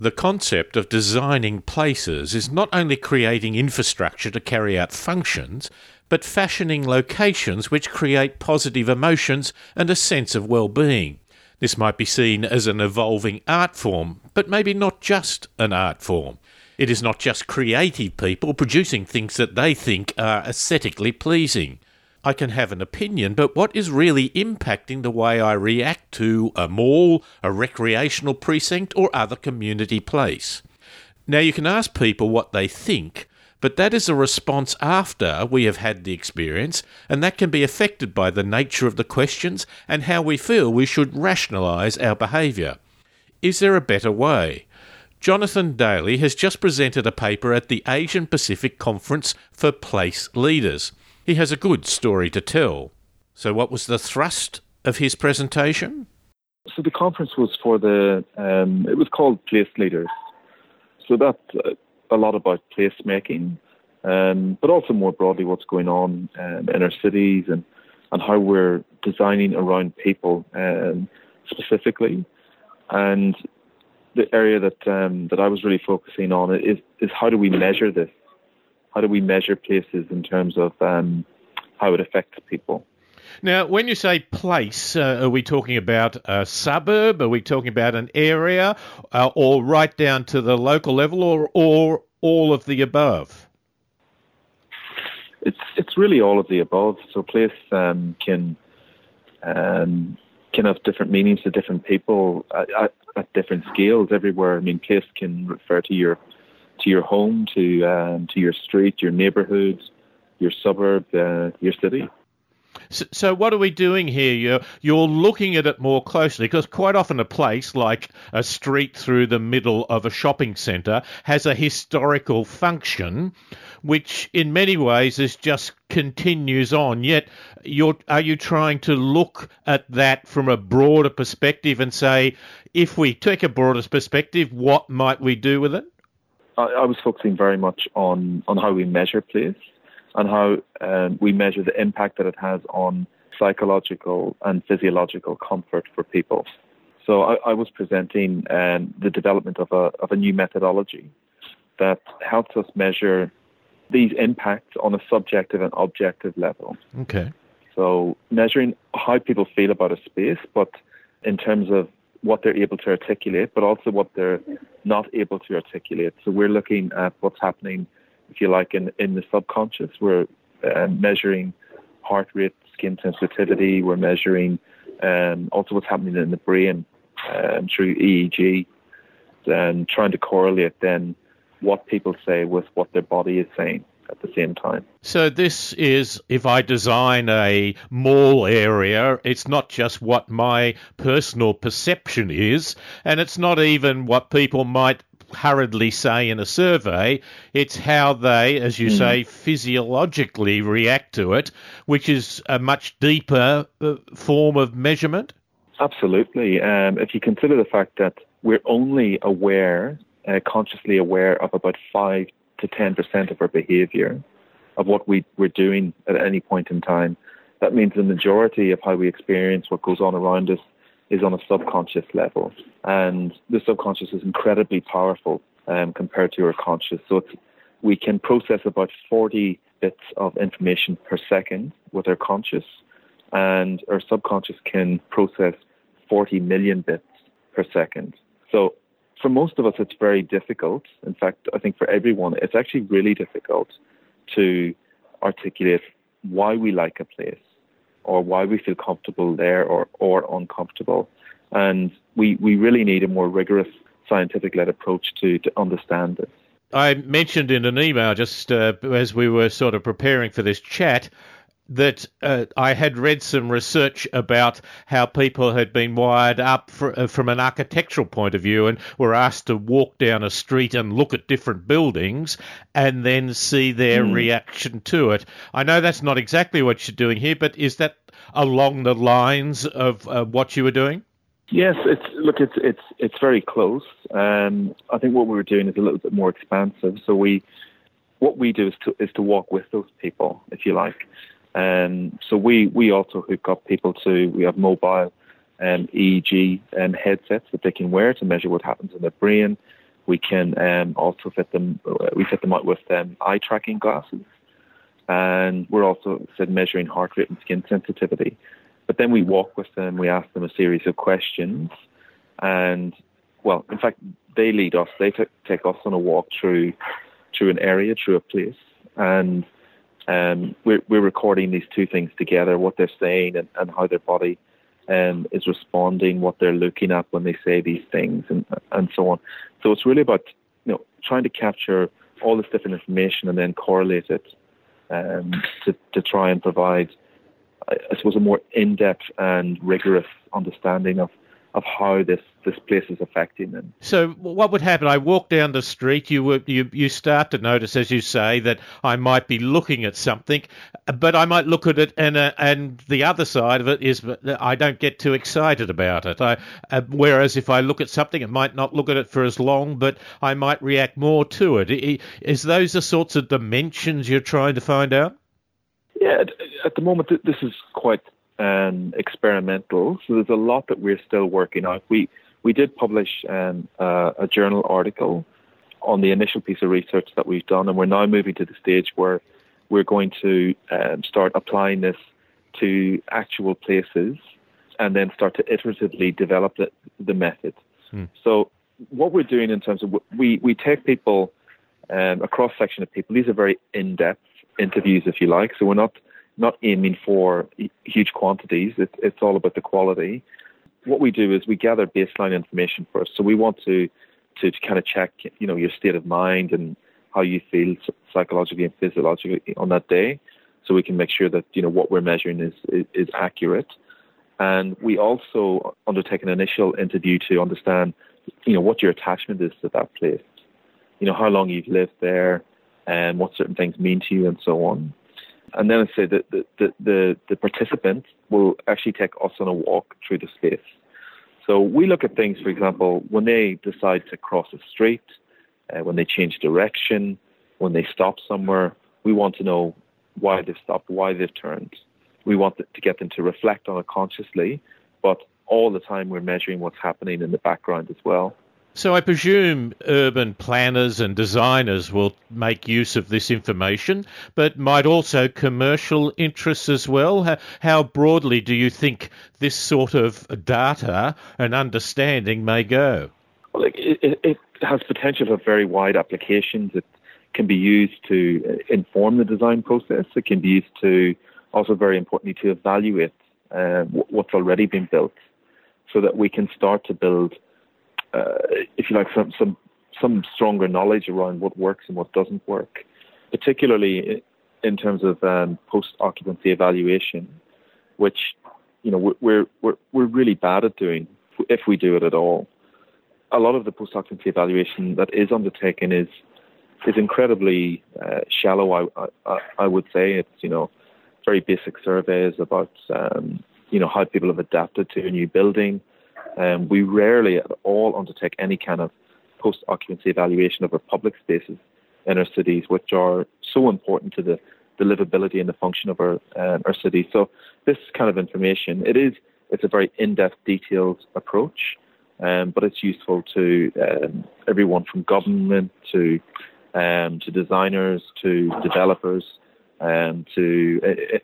The concept of designing places is not only creating infrastructure to carry out functions, but fashioning locations which create positive emotions and a sense of well-being. This might be seen as an evolving art form, but maybe not just an art form. It is not just creative people producing things that they think are aesthetically pleasing. I can have an opinion, but what is really impacting the way I react to a mall, a recreational precinct, or other community place? Now, you can ask people what they think, but that is a response after we have had the experience, and that can be affected by the nature of the questions and how we feel we should rationalise our behaviour. Is there a better way? Jonathan Daly has just presented a paper at the Asian Pacific Conference for Place Leaders. He has a good story to tell. So, what was the thrust of his presentation? So, the conference was for the, um, it was called Place Leaders. So, that's uh, a lot about placemaking, um, but also more broadly what's going on um, in our cities and, and how we're designing around people um, specifically. And the area that um, that I was really focusing on is is how do we measure this? How do we measure places in terms of um, how it affects people? Now, when you say place, uh, are we talking about a suburb? Are we talking about an area, uh, or right down to the local level, or or all of the above? It's it's really all of the above. So place um, can um, can have different meanings to different people at, at, at, different scales everywhere. I mean, place can refer to your to your home, to um, to your street, your neighbourhood, your suburb, uh, your city. So, so, what are we doing here? You're, you're looking at it more closely because quite often a place like a street through the middle of a shopping centre has a historical function, which in many ways is just continues on. Yet, you're, are you trying to look at that from a broader perspective and say, if we take a broader perspective, what might we do with it? I, I was focusing very much on, on how we measure place and how um, we measure the impact that it has on psychological and physiological comfort for people. So I, I was presenting um, the development of a, of a new methodology that helps us measure these impacts on a subjective and objective level. Okay. So measuring how people feel about a space, but in terms of what they're able to articulate, but also what they're not able to articulate. So we're looking at what's happening if you like, in, in the subconscious. We're uh, measuring heart rate, skin sensitivity. We're measuring um, also what's happening in the brain um, through EEG and trying to correlate then what people say with what their body is saying at the same time. So this is if I design a mall area, it's not just what my personal perception is, and it's not even what people might hurriedly say in a survey. It's how they, as you mm. say, physiologically react to it, which is a much deeper uh, form of measurement. Absolutely. Um, if you consider the fact that we're only aware, uh, consciously aware of about 5 to 10% of our behavior, of what we, we're doing at any point in time, that means the majority of how we experience what goes on around us is on a subconscious level. And the subconscious is incredibly powerful um, compared to our conscious. So we can process about 40 bits of information per second with our conscious, and our subconscious can process 40 million bits per second. So for most of us, it's very difficult. In fact, I think for everyone, it's actually really difficult to articulate why we like a place or why we feel comfortable there or, or uncomfortable. And we, we really need a more rigorous scientific led approach to, to understand this. I mentioned in an email just uh, as we were sort of preparing for this chat that uh, I had read some research about how people had been wired up for, uh, from an architectural point of view and were asked to walk down a street and look at different buildings and then see their mm. reaction to it. I know that's not exactly what you're doing here, but is that along the lines of uh, what you were doing? Yes, it's look, it's it's it's very close. Um, I think what we were doing is a little bit more expansive. So we, what we do is to is to walk with those people, if you like. Um, so we, we also hook up people to, we have mobile um, EEG um, headsets that they can wear to measure what happens in their brain. We can um, also fit them. We fit them out with um, eye tracking glasses, and we're also said measuring heart rate and skin sensitivity. But then we walk with them. We ask them a series of questions, and well, in fact, they lead us. They t- take us on a walk through through an area, through a place, and um, we're, we're recording these two things together: what they're saying and, and how their body um, is responding, what they're looking at when they say these things, and and so on. So it's really about you know trying to capture all this different information and then correlate it um, to to try and provide, I suppose, a more in-depth and rigorous understanding of of how this this place is affecting them. So, what would happen? I walk down the street. You would you you start to notice, as you say, that I might be looking at something, but I might look at it, and uh, and the other side of it is that I don't get too excited about it. I, uh, whereas if I look at something, it might not look at it for as long, but I might react more to it. Is those the sorts of dimensions you're trying to find out? Yeah, at the moment, this is quite um, experimental. So there's a lot that we're still working out. We we did publish um, uh, a journal article on the initial piece of research that we've done, and we're now moving to the stage where we're going to um, start applying this to actual places, and then start to iteratively develop the, the method. Hmm. So what we're doing in terms of we we take people um, a cross section of people. These are very in depth interviews, if you like. So we're not not aiming for huge quantities. It, it's all about the quality. What we do is we gather baseline information first. So we want to to kind of check, you know, your state of mind and how you feel psychologically and physiologically on that day, so we can make sure that you know what we're measuring is is, is accurate. And we also undertake an initial interview to understand, you know, what your attachment is to that place. You know, how long you've lived there, and what certain things mean to you, and so on. And then I say that the, the, the, the participant will actually take us on a walk through the space. So we look at things, for example, when they decide to cross a street, uh, when they change direction, when they stop somewhere, we want to know why they've stopped, why they've turned. We want to get them to reflect on it consciously, but all the time we're measuring what's happening in the background as well. So I presume urban planners and designers will make use of this information, but might also commercial interests as well. How, broadly do you think this sort of data and understanding may go? Well, it, it has potential for very wide applications. It can be used to inform the design process. It can be used to also very importantly to evaluate uh, what's already been built, so that we can start to build uh, if you like, some, some some stronger knowledge around what works and what doesn't work, particularly in terms of um, post-occupancy evaluation, which you know we're we're we're really bad at doing if we do it at all. A lot of the post-occupancy evaluation that is undertaken is is incredibly uh, shallow. I, I, I would say it's you know very basic surveys about um, you know how people have adapted to a new building, um, we rarely at all undertake any kind of post-occupancy evaluation of our public spaces in our cities, which are so important to the, the livability and the function of our um, our cities. So this kind of information, it is it's a very in-depth, detailed approach, um, but it's useful to um, everyone from government to um, to designers to developers um, to uh,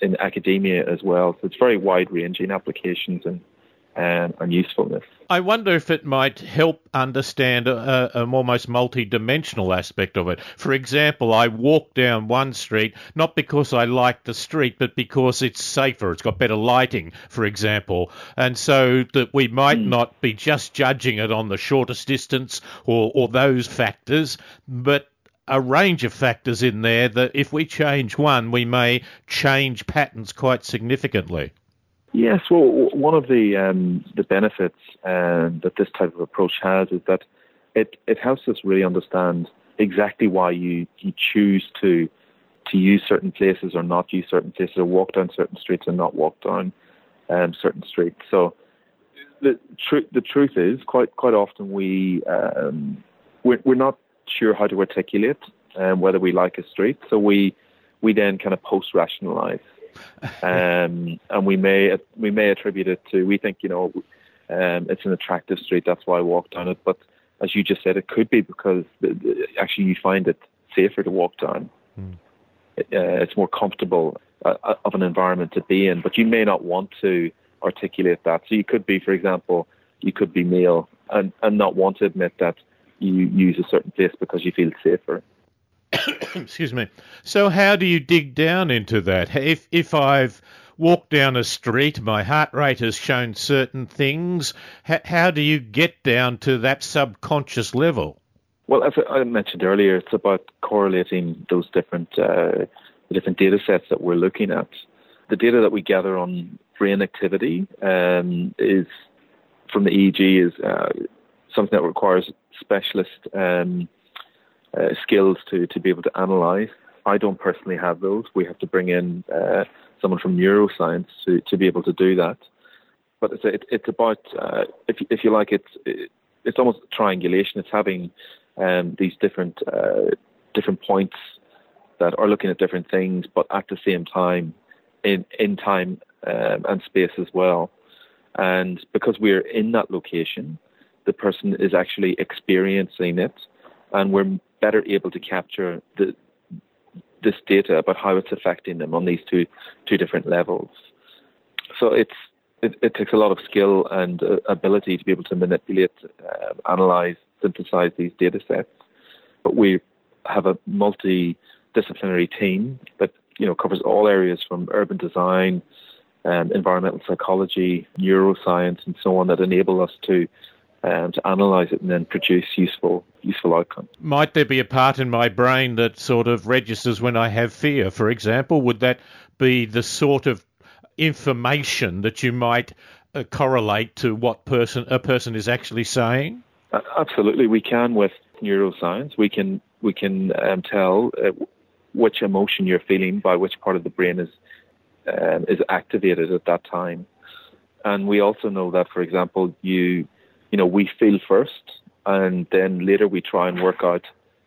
in academia as well. So it's very wide-ranging applications and and, and usefulness. I wonder if it might help understand a, a almost multi-dimensional aspect of it. For example, I walk down one street not because I like the street, but because it's safer. It's got better lighting, for example, and so that we might mm. not be just judging it on the shortest distance or, or those factors, but a range of factors in there that if we change one, we may change patterns quite significantly. Yes, well, one of the um, the benefits um, that this type of approach has is that it, it helps us really understand exactly why you, you choose to to use certain places or not use certain places, or walk down certain streets and not walk down um, certain streets. So the truth the truth is, quite quite often we um, we're, we're not sure how to articulate um, whether we like a street, so we we then kind of post rationalize um, and we may we may attribute it to we think you know um, it's an attractive street that's why I walk down it, but as you just said, it could be because the, the, actually you find it safer to walk down. Mm. Uh, it's more comfortable uh, uh, of an environment to be in, but you may not want to articulate that. So you could be, for example, you could be male and, and not want to admit that you use a certain place because you feel safer. Excuse me. So how do you dig down into that? If if I've walked down a street, my heart rate has shown certain things. How do you get down to that subconscious level? Well, as I mentioned earlier, it's about correlating those different uh, different data sets that we're looking at. The data that we gather on brain activity um, is from the EEG is uh, something that requires specialist um, uh, skills to, to be able to analyze. I don't personally have those. We have to bring in uh, someone from neuroscience to, to be able to do that. But it's it, it's about uh, if if you like it's it, it's almost triangulation. It's having um, these different uh, different points that are looking at different things, but at the same time in in time um, and space as well. And because we're in that location, the person is actually experiencing it, and we're better able to capture the this data about how it's affecting them on these two two different levels. So it's it, it takes a lot of skill and uh, ability to be able to manipulate, uh, analyze, synthesize these data sets. But we have a multidisciplinary team that you know covers all areas from urban design, um, environmental psychology, neuroscience, and so on that enable us to um, to analyze it and then produce useful useful outcomes. Might there be a part in my brain that sort of registers when I have fear, for example? Would that be the sort of information that you might uh, correlate to what person a person is actually saying? Uh, absolutely, we can with neuroscience. We can we can um, tell uh, which emotion you're feeling by which part of the brain is um, is activated at that time. And we also know that, for example, you you know we feel first, and then later we try and work out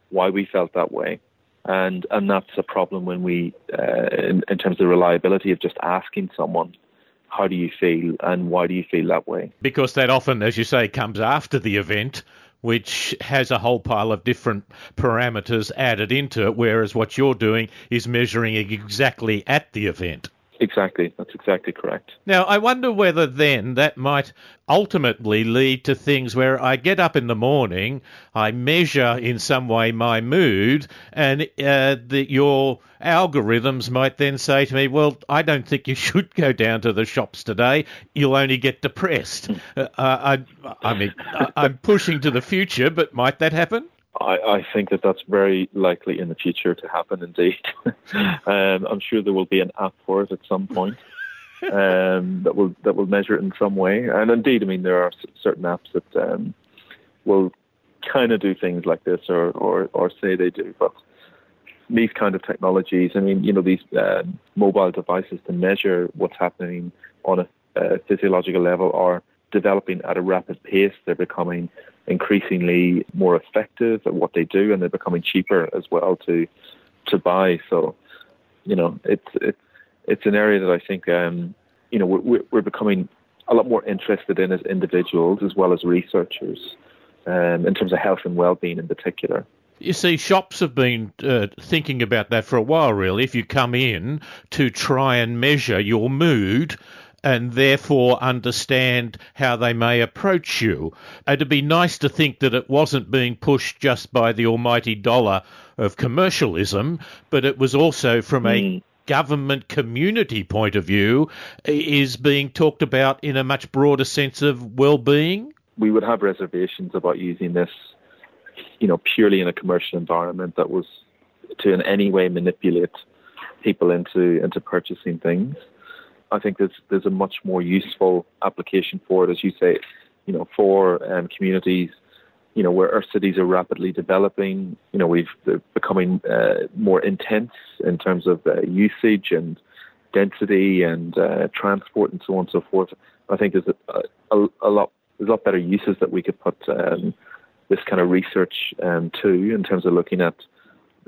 why we felt that way. And and that's a problem when we, uh, in, in terms of the reliability of just asking someone how do you feel and why do you feel that way? Because that often, as you say, comes after the event, which has a whole pile of different parameters added into it, whereas what you're doing is measuring exactly at the event. Exactly, that's exactly correct. Now, I wonder whether then that might ultimately lead to things where I get up in the morning, I measure in some way my mood, and uh, the, your algorithms might then say to me, "Well, I don't think you should go down to the shops today. You'll only get depressed." Hmm. uh, I, I mean, I'm pushing to the future, but might that happen? I, I, think that that's very likely in the future to happen. Indeed, um, I'm sure there will be an app for it at some point um, that will that will measure it in some way. And indeed, I mean, there are certain apps that um, will kind of do things like this, or, or or say they do. But these kind of technologies, I mean, you know, these uh, mobile devices to measure what's happening on a, a physiological level are developing at a rapid pace. They're becoming increasingly more effective at what they do, and they're becoming cheaper as well to to buy. So, you know, it's it's it's an area that I think um, you know we're, we're becoming a lot more interested in as individuals as well as researchers um, in terms of health and well-being in particular. You see, shops have been uh, thinking about that for a while, really. If you come in to try and measure your mood, and therefore understand how they may approach you. It'd be nice to think that it wasn't being pushed just by the almighty dollar of commercialism, but it was also from mm. a hmm. government community point of view is being talked about in a much broader sense of well-being. We would have reservations about using this, you know, purely in a commercial environment that was to in any way manipulate people into into purchasing things. I think there's there's a much more useful application for it, as you say, you know, for um, communities, you know, where our cities are rapidly developing. You know, we've they're becoming uh, more intense in terms of uh, usage and density and uh, transport and so on and so forth. I think there's a, a, a lot there's a lot better uses that we could put um, this kind of research um, to in terms of looking at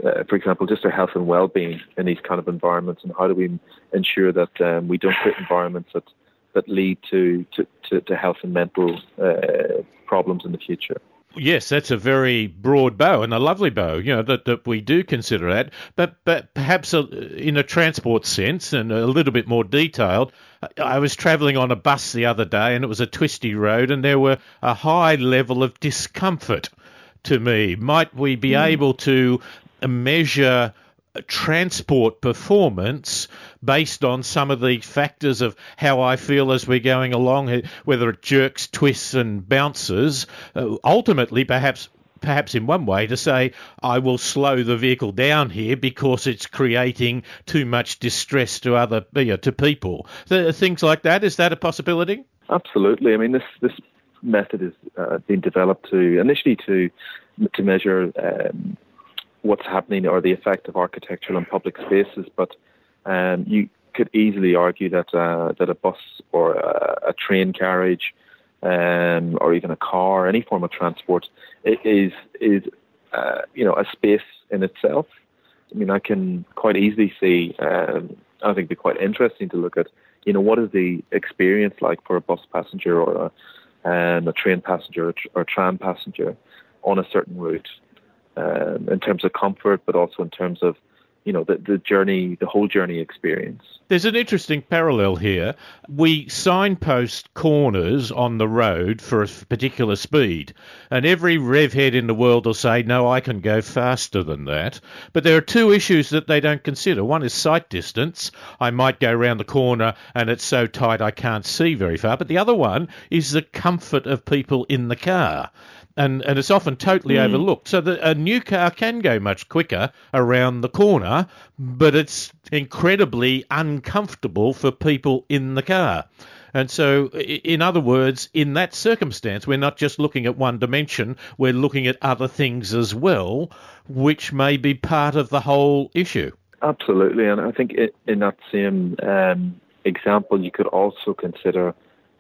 uh, for example, just our health and well-being in these kind of environments, and how do we ensure that um, we don't create environments that that lead to to, to, to health and mental uh, problems in the future. yes, that's a very broad bow and a lovely bow. You know that, that we do consider that, but but perhaps a, in a transport sense and a little bit more detailed. I was travelling on a bus the other day, and it was a twisty road, and there were a high level of discomfort to me. Might we be mm. able to measure transport performance based on some of the factors of how I feel as we're going along, whether it jerks, twists, and bounces. Uh, ultimately, perhaps. Perhaps in one way to say, I will slow the vehicle down here because it's creating too much distress to other you know, to people. things like that is that a possibility? Absolutely. I mean, this this method has uh, been developed to initially to to measure um, what's happening or the effect of architectural and public spaces, but um, you could easily argue that uh, that a bus or a, a train carriage um, or even a car, any form of transport, is is uh, you know a space in itself. I mean, I can quite easily see. Um, I think it'd be quite interesting to look at. You know, what is the experience like for a bus passenger or a, um, a train passenger or, or tram passenger on a certain route? Um, in terms of comfort, but also in terms of you know the, the journey, the whole journey experience. There's an interesting parallel here. We signpost corners on the road for a particular speed, and every rev head in the world will say, "No, I can go faster than that." But there are two issues that they don't consider. One is sight distance. I might go around the corner and it's so tight I can't see very far. But the other one is the comfort of people in the car and, and it's often totally mm. overlooked. So the, a new car can go much quicker around the corner, but it's incredibly uncomfortable for people in the car. And so, in other words, in that circumstance, we're not just looking at one dimension, we're looking at other things as well, which may be part of the whole issue. Absolutely. And I think in that same um, example, you could also consider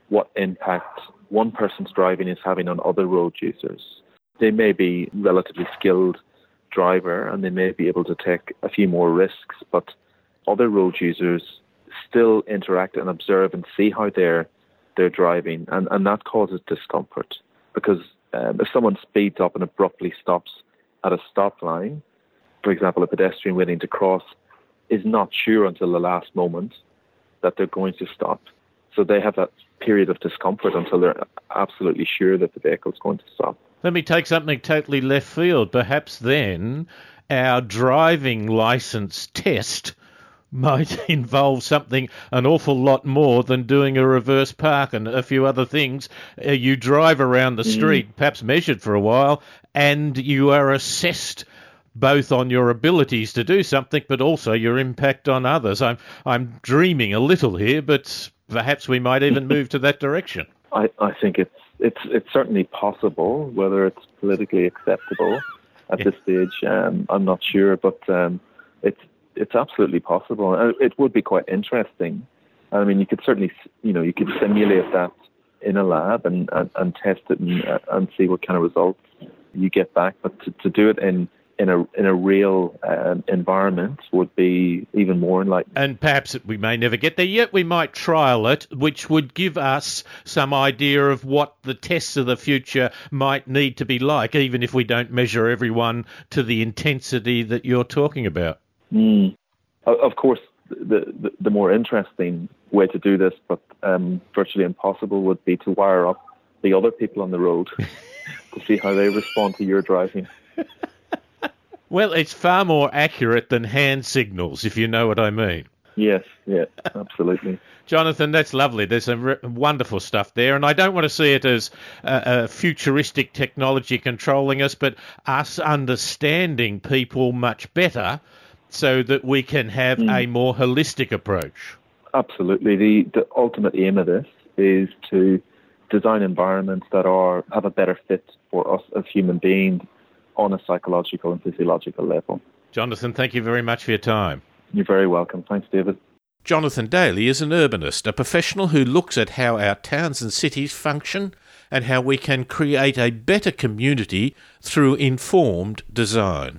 what impact one person's driving is having on other road users. They may be relatively skilled driver and they may be able to take a few more risks, but other road users still interact and observe and see how they're they're driving, and, and that causes discomfort because um, if someone speeds up and abruptly stops at a stop line, for example, a pedestrian waiting to cross is not sure until the last moment that they're going to stop. So they have that period of discomfort until they're absolutely sure that the vehicle is going to stop. Let me take something totally left field. Perhaps then our driving license test might involve something an awful lot more than doing a reverse park and a few other things. Uh, you drive around the mm. street, mm. perhaps measured for a while, and you are assessed both on your abilities to do something, but also your impact on others. I'm I'm dreaming a little here, but perhaps we might even move to that direction. I, I think it's it's it's certainly possible. Whether it's politically acceptable at this stage, um, I'm not sure, but um, it's it's absolutely possible. It would be quite interesting. I mean, you could certainly you know you could simulate that in a lab and and, and test it and, and see what kind of results you get back. But to, to do it in in a in a real um, environment would be even more enlightening. And perhaps we may never get there yet. We might trial it, which would give us some idea of what the tests of the future might need to be like, even if we don't measure everyone to the intensity that you're talking about. Mm. Of course, the, the, the more interesting way to do this, but um, virtually impossible, would be to wire up the other people on the road to see how they respond to your driving. Well, it's far more accurate than hand signals, if you know what I mean. Yes, yeah, absolutely. Jonathan, that's lovely. There's some re- wonderful stuff there, and I don't want to see it as a, a futuristic technology controlling us, but us understanding people much better so that we can have mm. a more holistic approach. Absolutely. The, the ultimate aim of this is to design environments that are have a better fit for us as human beings on a psychological and physiological level. Jonathan, thank you very much for your time. You're very welcome. Thanks, David. Jonathan Daly is an urbanist, a professional who looks at how our towns and cities function and how we can create a better community through informed design.